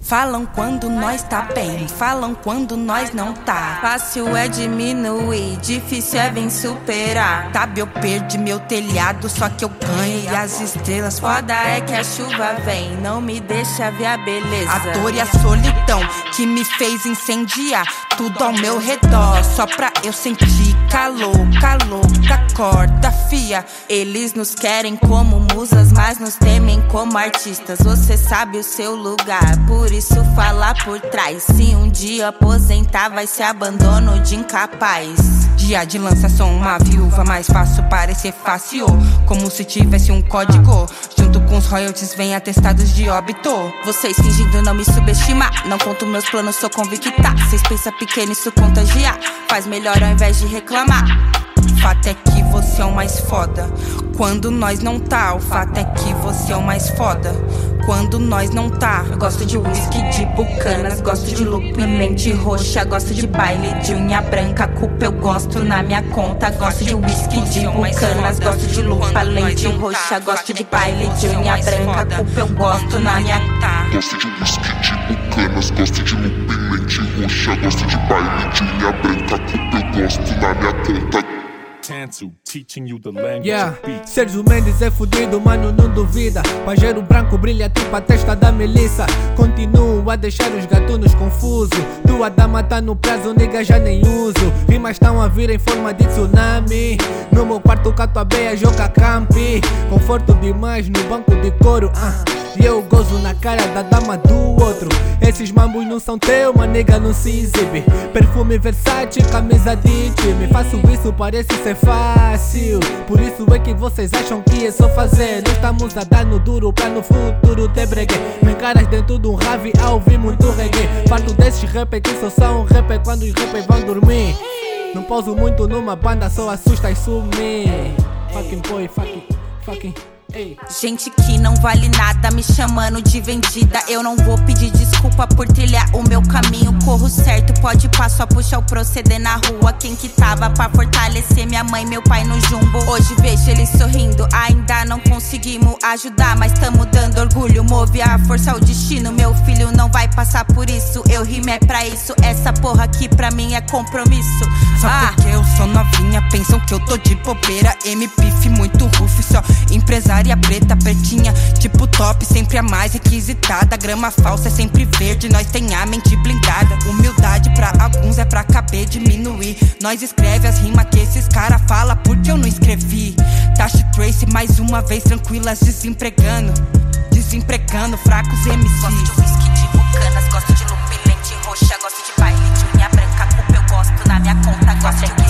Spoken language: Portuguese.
Falam quando nós tá bem, falam quando nós não tá. Fácil é diminuir, difícil é vir superar. Sabe, eu perdi meu telhado, só que eu ganho e as estrelas. Foda é que a chuva vem, não me deixa ver a beleza. A dor e a solidão que me fez incendiar tudo ao meu redor. Só pra eu sentir calor, calor, corda fia. Eles nos querem como musas, mas nos temem como artistas. Você sabe o seu lugar, por isso falar por trás. Se um dia aposentar, vai ser abandono de incapaz. Dia de lança, sou uma viúva, mais fácil parecer fácil. Como se tivesse um código. Junto com os royalties, vem atestados de óbito. Vocês fingindo não me subestimar. Não conto meus planos, sou convicta. Vocês pensam pequeno, isso contagia. Faz melhor ao invés de reclamar. Fato é que você é o mais foda. Quando nós não tá, o fato é que você é o mais foda quando nós não tá. Eu gosto de whisky, de bucanas, gosto de lupo e mente roxa, gosto de baile de unha branca, culpa eu gosto na minha conta. Gosto de whisky, de bucanas, gosto de lupa, lente roxa, gosto de baile de unha branca, culpa eu gosto na minha Gosto de whisky, de bucanas, gosto de lupa e lente roxa, gosto de baile de unha branca, culpa eu gosto na minha conta. Yeah, Sérgio Mendes é fudido, mano, não duvida. Pajero branco brilha tipo a testa da Melissa. Continuo a deixar os gatunos confusos. Tua dama tá no prazo, nigga, já nem uso. Rimas estão a vir em forma de tsunami. No meu quarto, cato a beia, joga campi. Conforto demais no banco de couro. Uh. E eu gozo na cara da dama do outro. Esses mambos não são teu, uma nega não se exibe. Perfume Versace, camisa de time. Faço isso, parece ser fácil. Por isso é que vocês acham que é só fazer. Não estamos a dar no duro pra no futuro ter bregue. Me encaras dentro de um rave a ouvir muito reggae. Parto desses rappers que só são rapper quando os rappers vão dormir. Não pouso muito numa banda, só assusta e sumir. Fucking boy, fucking, fucking. Gente que não vale nada me chamando de vendida. Eu não vou pedir desculpa por trilhar o meu caminho. Corro certo, pode passo a puxar o proceder na rua. Quem que tava pra fortalecer minha mãe, meu pai no jumbo. Hoje vejo eles sorrindo, ainda não conseguimos ajudar, mas tamo dando orgulho. Move a força ao destino. Meu filho não vai passar por isso. Eu rimo é pra isso. Essa porra aqui pra mim é compromisso. Só ah. porque eu sou novinha, pensam que eu tô de bobeira. MPF muito rufo, só empresário área preta, pertinha, tipo top, sempre a mais requisitada. Grama falsa é sempre verde, nós tem a mente blindada. Humildade pra alguns é pra caber diminuir. Nós escreve as rimas que esses cara fala, porque eu não escrevi. Tashi Trace mais uma vez tranquilas desempregando. Desempregando fracos MCs. Gosto de whisky de bucanas, gosto de lupilente roxa, gosto de baile de unha branca, culpa eu gosto na minha conta, gosto de